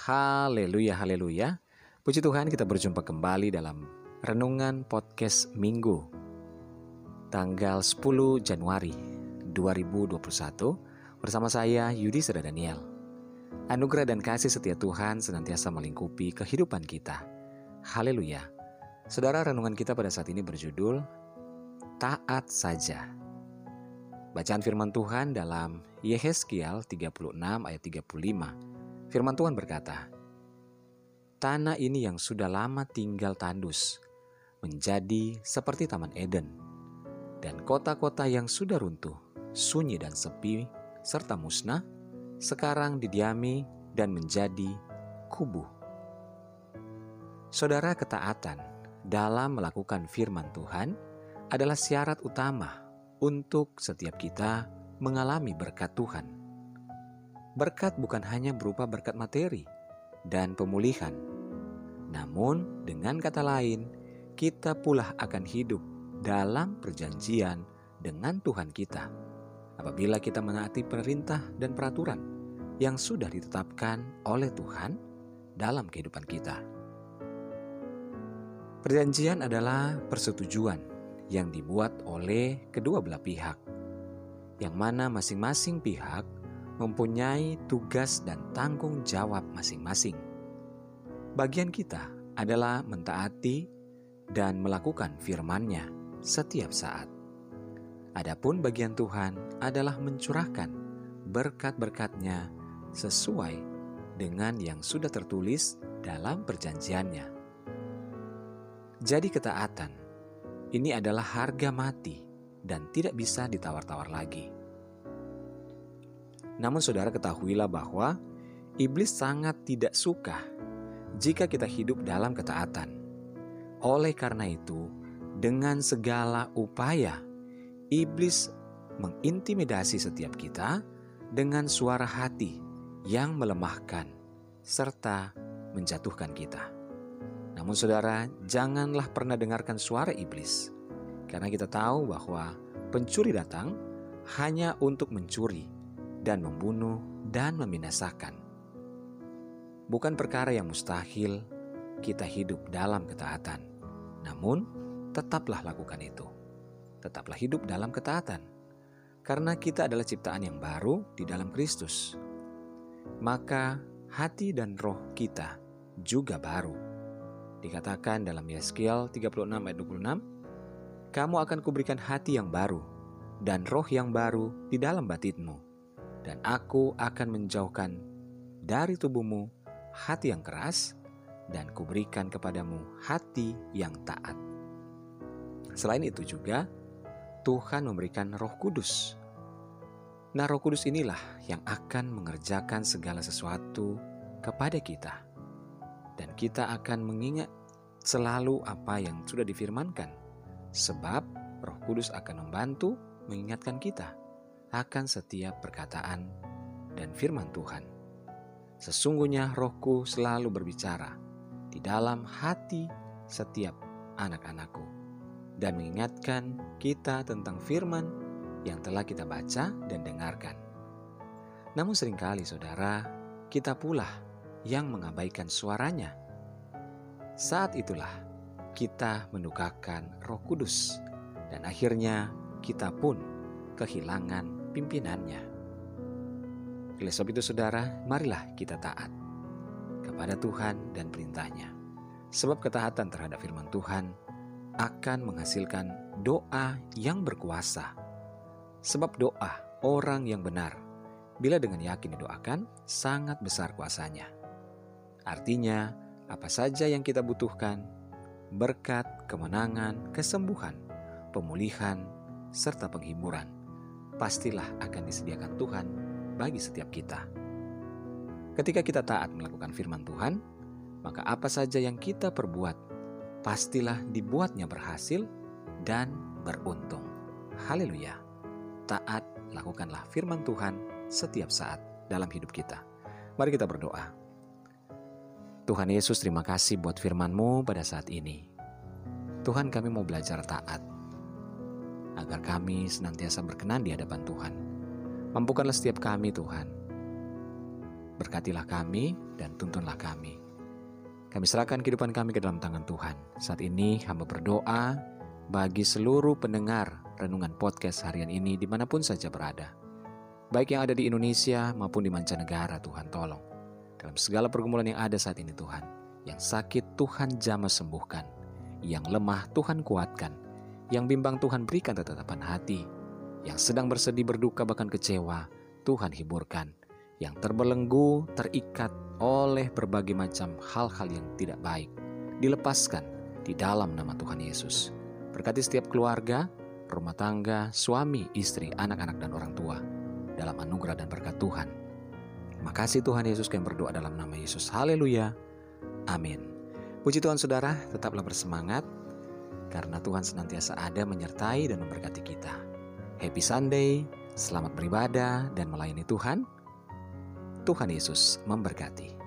Haleluya, haleluya. Puji Tuhan kita berjumpa kembali dalam Renungan Podcast Minggu Tanggal 10 Januari 2021 Bersama saya Yudi Seda Daniel. Anugerah dan kasih setia Tuhan senantiasa melingkupi kehidupan kita. Haleluya. Saudara renungan kita pada saat ini berjudul Taat Saja. Bacaan firman Tuhan dalam Yehezkiel 36 ayat 35 Firman Tuhan berkata, tanah ini yang sudah lama tinggal tandus, menjadi seperti Taman Eden, dan kota-kota yang sudah runtuh, sunyi dan sepi, serta musnah, sekarang didiami dan menjadi kubu. Saudara ketaatan dalam melakukan firman Tuhan adalah syarat utama untuk setiap kita mengalami berkat Tuhan. Berkat bukan hanya berupa berkat materi dan pemulihan, namun, dengan kata lain, kita pula akan hidup dalam perjanjian dengan Tuhan kita apabila kita menaati perintah dan peraturan yang sudah ditetapkan oleh Tuhan dalam kehidupan kita. Perjanjian adalah persetujuan yang dibuat oleh kedua belah pihak, yang mana masing-masing pihak mempunyai tugas dan tanggung jawab masing-masing Bagian kita adalah mentaati dan melakukan firman-Nya setiap saat. Adapun bagian Tuhan adalah mencurahkan berkat-berkatnya sesuai dengan yang sudah tertulis dalam perjanjiannya. Jadi ketaatan ini adalah harga mati dan tidak bisa ditawar-tawar lagi. Namun saudara ketahuilah bahwa iblis sangat tidak suka jika kita hidup dalam ketaatan. Oleh karena itu, dengan segala upaya, iblis mengintimidasi setiap kita dengan suara hati yang melemahkan serta menjatuhkan kita. Namun, saudara, janganlah pernah dengarkan suara iblis, karena kita tahu bahwa pencuri datang hanya untuk mencuri dan membunuh dan membinasakan. Bukan perkara yang mustahil kita hidup dalam ketaatan. Namun, tetaplah lakukan itu. Tetaplah hidup dalam ketaatan. Karena kita adalah ciptaan yang baru di dalam Kristus. Maka hati dan roh kita juga baru. Dikatakan dalam Yeskiel 36 ayat 26, Kamu akan kuberikan hati yang baru dan roh yang baru di dalam batinmu. Dan aku akan menjauhkan dari tubuhmu hati yang keras, dan kuberikan kepadamu hati yang taat. Selain itu juga, Tuhan memberikan roh kudus. Nah roh kudus inilah yang akan mengerjakan segala sesuatu kepada kita. Dan kita akan mengingat selalu apa yang sudah difirmankan. Sebab roh kudus akan membantu mengingatkan kita akan setiap perkataan dan firman Tuhan. Sesungguhnya rohku selalu berbicara di dalam hati setiap anak-anakku dan mengingatkan kita tentang firman yang telah kita baca dan dengarkan. Namun sering kali saudara, kita pula yang mengabaikan suaranya. Saat itulah kita mendukakan roh kudus dan akhirnya kita pun kehilangan pimpinannya. Oleh sebab itu saudara, marilah kita taat kepada Tuhan dan perintahnya. Sebab ketaatan terhadap firman Tuhan akan menghasilkan doa yang berkuasa. Sebab doa orang yang benar, bila dengan yakin didoakan, sangat besar kuasanya. Artinya, apa saja yang kita butuhkan, berkat, kemenangan, kesembuhan, pemulihan, serta penghiburan, pastilah akan disediakan Tuhan bagi setiap kita. Ketika kita taat melakukan firman Tuhan, maka apa saja yang kita perbuat pastilah dibuatnya berhasil dan beruntung. Haleluya. Taat lakukanlah firman Tuhan setiap saat dalam hidup kita. Mari kita berdoa. Tuhan Yesus terima kasih buat firman-Mu pada saat ini. Tuhan kami mau belajar taat agar kami senantiasa berkenan di hadapan Tuhan Mampukanlah setiap kami Tuhan. Berkatilah kami dan tuntunlah kami. Kami serahkan kehidupan kami ke dalam tangan Tuhan. Saat ini hamba berdoa bagi seluruh pendengar renungan podcast harian ini di mana pun saja berada. Baik yang ada di Indonesia maupun di mancanegara Tuhan tolong. Dalam segala pergumulan yang ada saat ini Tuhan. Yang sakit Tuhan jamah sembuhkan. Yang lemah Tuhan kuatkan. Yang bimbang Tuhan berikan ketetapan hati. Yang sedang bersedih berduka bahkan kecewa Tuhan hiburkan. Yang terbelenggu terikat oleh berbagai macam hal-hal yang tidak baik dilepaskan di dalam nama Tuhan Yesus. Berkati setiap keluarga, rumah tangga, suami, istri, anak-anak, dan orang tua dalam anugerah dan berkat Tuhan. Makasih Tuhan Yesus yang berdoa dalam nama Yesus. Haleluya. Amin. Puji Tuhan saudara, tetaplah bersemangat karena Tuhan senantiasa ada menyertai dan memberkati kita. Happy Sunday, selamat beribadah dan melayani Tuhan. Tuhan Yesus memberkati.